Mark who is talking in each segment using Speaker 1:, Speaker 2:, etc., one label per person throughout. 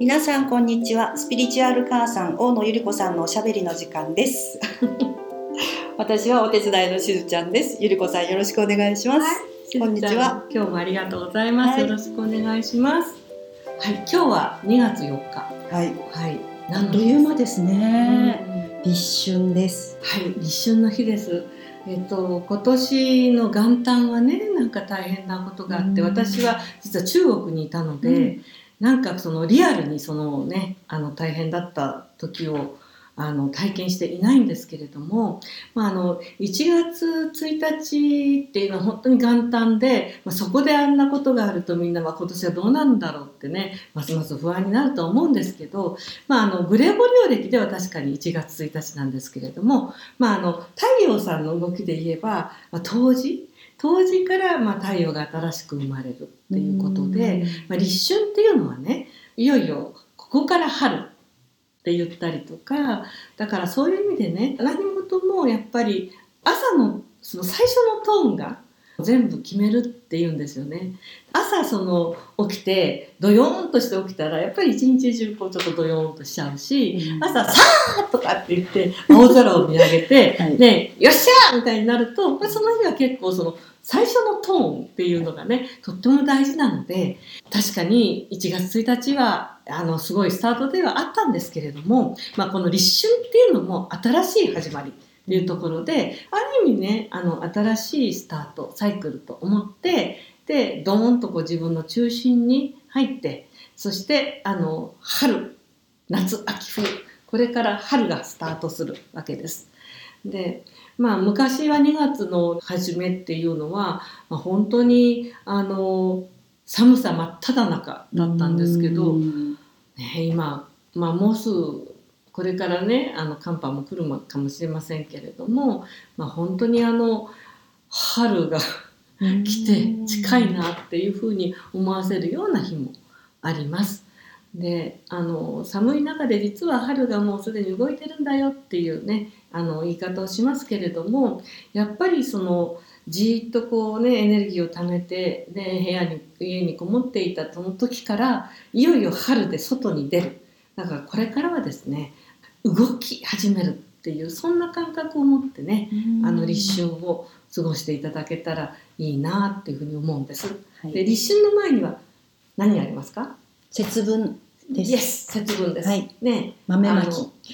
Speaker 1: 皆さんこんにちは。スピリチュアル母さん大野ゆり子さんのおしゃべりの時間です。私はお手伝いのしずちゃんです。ゆり子さんよろしくお願いします、
Speaker 2: はい、
Speaker 1: こんにちは。
Speaker 2: 今日もありがとうございます、はい、よろしくお願いします。はい今日は2月4日。
Speaker 1: はい。
Speaker 2: はい。
Speaker 1: あっという間ですね、立春です。
Speaker 2: はい立春の日です。えっと、今年の元旦はねなんか大変なことがあって、私は実は中国にいたので、うん、なんかそのリアルにそのねあの大変だった時をあの体験していないんですけれども、まあ、あの1月1日っていうのは本当に元旦で、まあ、そこであんなことがあるとみんなは今年はどうなんだろうってねますます不安になると思うんですけど、まあ、あのグレゴリオ歴では確かに1月1日なんですけれども、まあ、あの太陽さんの動きで言えば、まあ、冬至冬至からまあ太陽が新しく生まれるっていうことで、まあ、立春っていうのはねいよいよここから春って言ったりとかだからそういう意味でね何事もやっぱり朝のその最初のトーンが全部決めるっていうんですよね朝その起きてドヨーンとして起きたらやっぱり一日中こうちょっとドヨーンとしちゃうし、うん、朝「さあ!」とかって言って青空を見上げて「はい、ねよっしゃ!」みたいになるとその日は結構その最初のトーンっていうのがねとっても大事なので確かに1月1日はあのすごいスタートではあったんですけれども、まあ、この立春っていうのも新しい始まりいうところである意味ねあの新しいスタートサイクルと思ってでドーンとこう自分の中心に入ってそしてあの春夏秋冬これから春がスタートするわけです。でまあ、昔は2月の初めっていうのは、まあ、本当にあの寒さ真っ只中だったんですけど、ね、今、まあ、もうすぐこれからねあの寒波も来るかもしれませんけれども、まあ、本当にあの春が来て近いなっていうふうに思わせるような日もあります。であの寒い中で実は春がもうすでに動いてるんだよっていうねあの言い方をしますけれどもやっぱりそのじっとこうねエネルギーを貯めて、ね、部屋に家にこもっていたその時からいよいよ春で外に出るだからこれからはですね動き始めるっていうそんな感覚を持ってねあの立春を過ごしていただけたらいいなっていうふうに思うんです。はい、で立春の前には何ありますか？
Speaker 1: 節分です。
Speaker 2: イエス、節分です。
Speaker 1: はい。
Speaker 2: ね、
Speaker 1: 豆まき。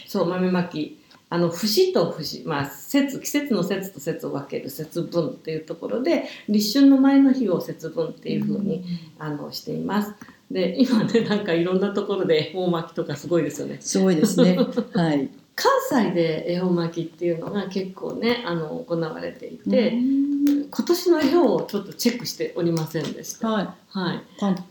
Speaker 2: そう、豆まき。あの節と節、まあ、節季節の節と節を分ける節分っていうところで立春の前の日を節分っていうふうに、あのしています。で今ねなんかいろんなところで恵方巻きとかすごいですよね。
Speaker 1: すごいですね。はい。
Speaker 2: 関西で恵方巻きっていうのが結構ねあの行われていて。今年の絵をちょっとチェックしておりませんでした。
Speaker 1: はい。
Speaker 2: はい。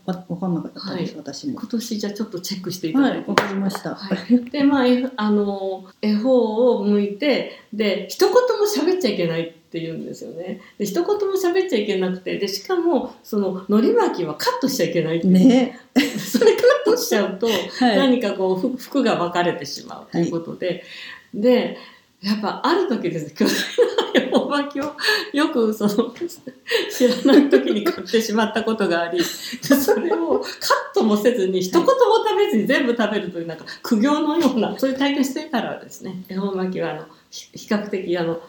Speaker 1: わかんなかったです、はい、私も。
Speaker 2: 今年じゃちょっとチェックしていただいて。
Speaker 1: はい、わかりました。
Speaker 2: はい。で、まあ、あの、絵本を向いて、で、一言も喋っちゃいけないって言うんですよね。で、一言も喋っちゃいけなくて、で、しかも、その、のり巻きはカットしちゃいけない
Speaker 1: ね。
Speaker 2: それカットしちゃうと、はい、何かこう、服が分かれてしまうということで、はい、で、やっぱある時です巨大な恵方巻きをよくその知らない時に買ってしまったことがありそれをカットもせずに一言も食べずに全部食べるというなんか苦行のようなそういう体験してからはですね。恵方巻きはあの比較的あの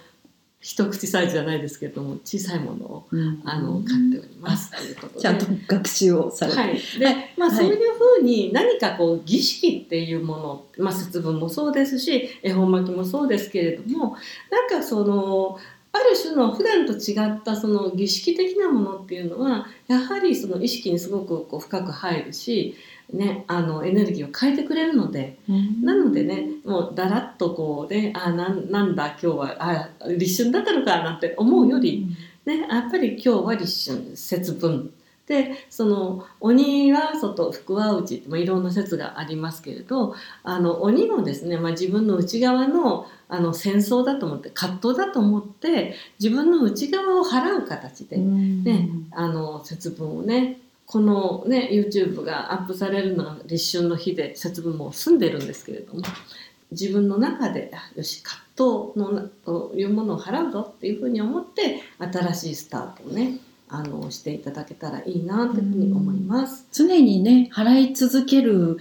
Speaker 2: 一口サイズじゃないですけれども小さいものを、うん、あの買っております。ということで
Speaker 1: ちゃんと学習をされて、
Speaker 2: はい、でまあ、そういうふうに何かこう儀式っていうもの、まあ、節分もそうですし恵方巻きもそうですけれどもなんかそのある種の普段と違ったその儀式的なものっていうのはやはりその意識にすごくこう深く入るしね、あのエネルギーを変えてくれるので、うん、なのでねもうだらっとこうねあなんなんだ今日はあ立春だったのかなんて思うより、うん、ね、やっぱり今日は立春節分。でその鬼は外福は内まあ、いろんな説がありますけれどあの鬼もですね、まあ、自分の内側のあの戦争だと思って葛藤だと思って自分の内側を払う形でね、うん、あの節分をねこのね YouTube がアップされるのは立春の日で節分も済んでるんですけれども自分の中でよし葛藤のというものを払うぞっていうふうに思って新しいスタートをねあのしていただけたらいいなというふうに思います。
Speaker 1: 常にね払い続ける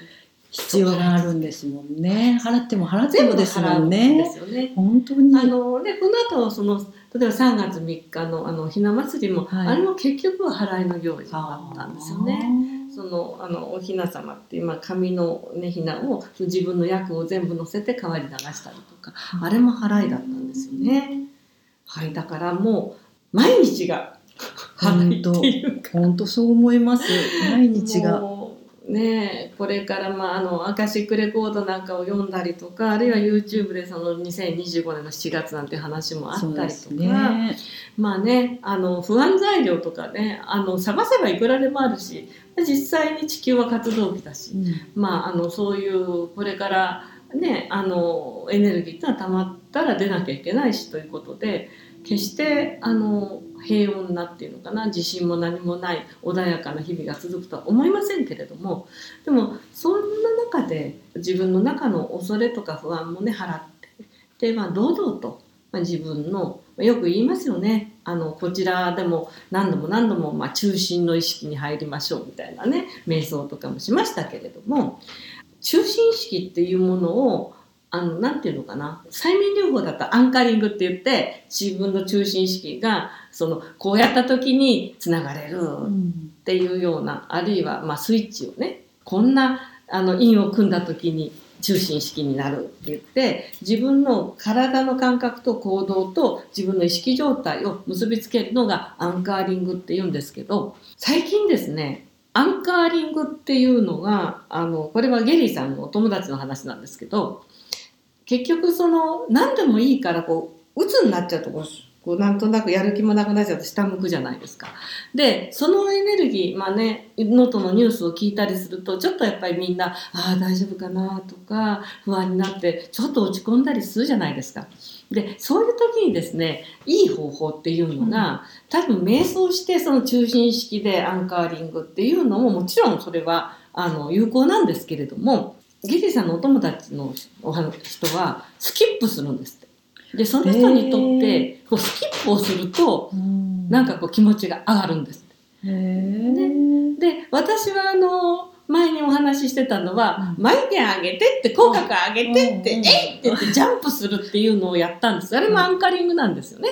Speaker 1: 必要があるんですもんね。払っても払ってもですもん
Speaker 2: 払うんで
Speaker 1: ね。
Speaker 2: すよね。
Speaker 1: 本当に。
Speaker 2: あのでこの後その例えば3月3日のあのひな祭りも、
Speaker 1: はい
Speaker 2: あれも結局は払いの行事だったんですよね。
Speaker 1: ね。
Speaker 2: そのあのおひな様っていう、まあ、紙の、ね、ひなを自分の役を全部乗せて川に流したりとかあれも払いだったんですよね。はい、だからもう毎日が払いっていうか
Speaker 1: 本当そう思います。毎日が。
Speaker 2: ねこれから、まあ、あのアカシックレコードなんかを読んだりとかあるいは YouTube でその2025年の7月なんて話もあったりとか、
Speaker 1: ね。
Speaker 2: まあねあの不安材料とかねあの探せばいくらでもあるし実際に地球は活動期だし、まあ、あのそういうこれから、ね、あのエネルギーってのは溜まったら出なきゃいけないしということで決してあの平穏なっていうのかな地震も何もない穏やかな日々が続くとは思いませんけれどもでもそんな中で自分の中の恐れとか不安もね払ってで、まあ、堂々と、まあ、自分のよく言いますよね。あのこちらでも何度も何度も、まあ、中心の意識に入りましょうみたいなね瞑想とかもしましたけれども中心意識っていうものをあのなんていうのかな。催眠療法だとアンカリングって言って自分の中心意識がそのこうやった時につながれるっていうようなあるいは、まあ、スイッチをねこんなあの印を組んだ時に中心意識になるって言って自分の体の感覚と行動と自分の意識状態を結びつけるのがアンカーリングって言うんですけど最近ですねアンカーリングっていうのがあのこれはゲリーさんのお友達の話なんですけど結局その何でもいいからこう鬱になっちゃうとこうこうなんとなくやる気もなくなっちゃうと下向くじゃないですか。でそのエネルギーまあね能登のニュースを聞いたりするとちょっとやっぱりみんなああ大丈夫かなとか不安になってちょっと落ち込んだりするじゃないですか。でそういう時にですねいい方法っていうのが、多分瞑想してその中心意識でアンカーリングっていうのももちろんそれはあの有効なんですけれどもギリさんのお友達のお話人はスキップするんですって。でその人にとってこうスキップをするとなんかこう気持ちが上がるんですって。
Speaker 1: へー。
Speaker 2: で私はあの前にお話ししてたのは、眉毛上げてって口角上げてって、
Speaker 1: うん。
Speaker 2: えいって言ってジャンプするっていうのをやったんです。あれもアンカリングなんですよね。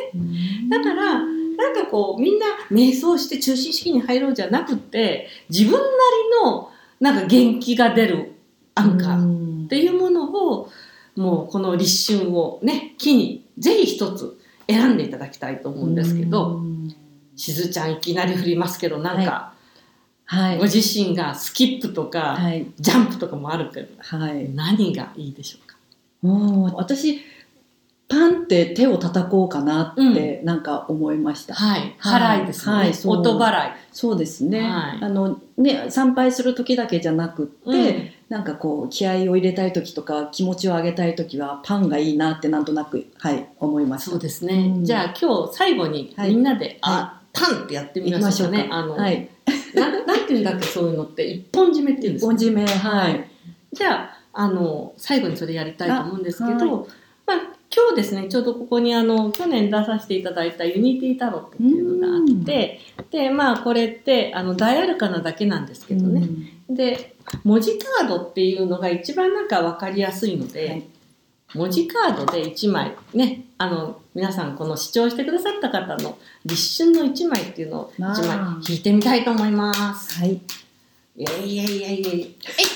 Speaker 2: だからなんかこうみんな瞑想して中心意識に入ろうじゃなくって自分なりのなんか元気が出るアンカーっていうものをもうこの立春をね機にぜひ一つ選んでいただきたいと思うんですけど、しずちゃんいきなり振りますけどなんか、
Speaker 1: はい。
Speaker 2: ご自身がスキップとか、
Speaker 1: はい。
Speaker 2: ジャンプとかもあるけど
Speaker 1: はい。
Speaker 2: 何がいいでしょうか？
Speaker 1: もう私パンって手を叩こうかなってなんか思いました、
Speaker 2: はい。
Speaker 1: はい。
Speaker 2: 払いですね、
Speaker 1: はい
Speaker 2: 音払い、
Speaker 1: そうですね、
Speaker 2: はい。
Speaker 1: あのね参拝する時だけじゃなくって、
Speaker 2: うん
Speaker 1: なんかこう気合を入れたい時とか気持ちを上げたい時はパンがいいなってなんとなくはい思いました
Speaker 2: そうですね、
Speaker 1: うん。
Speaker 2: じゃあ今日最後に
Speaker 1: はい
Speaker 2: みんなで、あパンってやってみましょうね。あの、
Speaker 1: はい。
Speaker 2: なんなんていうんだっけそういうのって。一本締めっていうんですか？
Speaker 1: 本締めはい。
Speaker 2: じゃああの最後にそれやりたいと思うんですけど、
Speaker 1: あは
Speaker 2: まあ、今日ですねちょうどここにあの去年出させていただいたユニティタロットっていうのがあってでまあこれってあの大アルカナだけなんですけどね、で文字カードっていうのが一番なんか分かりやすいので、
Speaker 1: はい。
Speaker 2: 文字カードで1枚ねあの皆さんこの視聴してくださった方の立春の1枚っていうのを1
Speaker 1: あー
Speaker 2: 枚引いてみたいと思います。
Speaker 1: はい。
Speaker 2: いやいやいやいやいや。え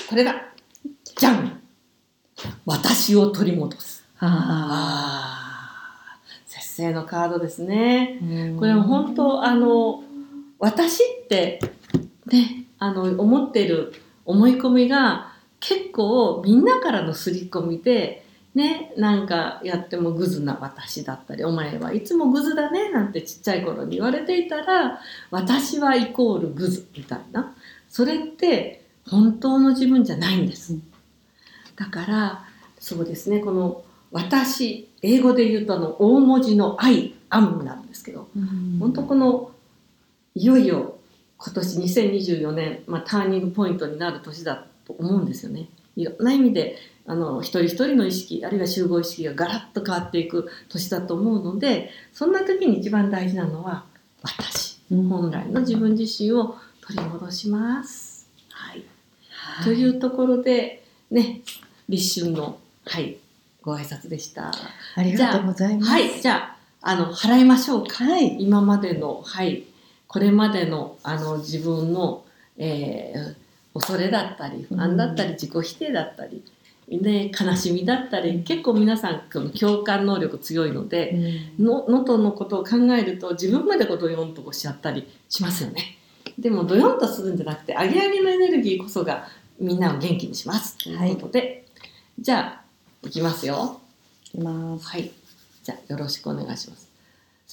Speaker 2: これだ。じゃん。私を取り戻す。
Speaker 1: あ
Speaker 2: ああ節制のカードですね。
Speaker 1: あ
Speaker 2: これも本当あの私ってねあの思ってる思い込みが結構みんなからの刷り込みでねなんかやってもグズな私だったり「お前はいつもグズだね」なんてちっちゃい頃に言われていたら「私はイコールグズ」みたいなそれって本当の自分じゃないんです。だからそうですねこの私英語で言うとあの大文字の「I」「am」なんですけど本当このいよいよ今年2024年、まあ、ターニングポイントになる年だと思うんですよね。いろんな意味であの一人一人の意識あるいは集合意識がガラッと変わっていく年だと思うのでそんな時に一番大事なのは私本来の自分自身を取り戻します。はい、というところでね、立春の、はい、ご挨拶でした。
Speaker 1: ありがとうございます。
Speaker 2: はい、じゃあ、あの、払いましょうか。
Speaker 1: はい。
Speaker 2: 今までの、はい、これまでの、あの、自分の、えー恐れだったり、不安だったり、自己否定だったり、ね、悲しみだったり、結構皆さん、共感能力強いので、の能登のことを考えると自分までこうドヨンとしちゃったりしますよね。でもドヨンとするんじゃなくて、アゲアゲのエネルギーこそがみんなを元気にします。ということで、じゃあ、いきますよ。
Speaker 1: いきます。
Speaker 2: はい。じゃあ、よろしくお願いします。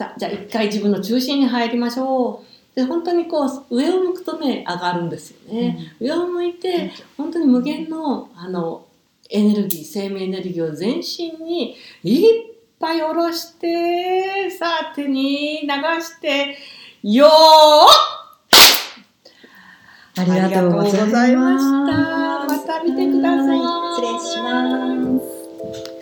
Speaker 2: さあ、じゃあ一回自分の中心に入りましょう。で、本当にこう、上を向くとね、上がるんですよね。上を向いて、本当に無限の、あの、エネルギー、生命エネルギーを全身にいっぱい下ろして、さあ手に流して、よー
Speaker 1: ありがとうございました。
Speaker 2: また見てください。
Speaker 1: はい失礼し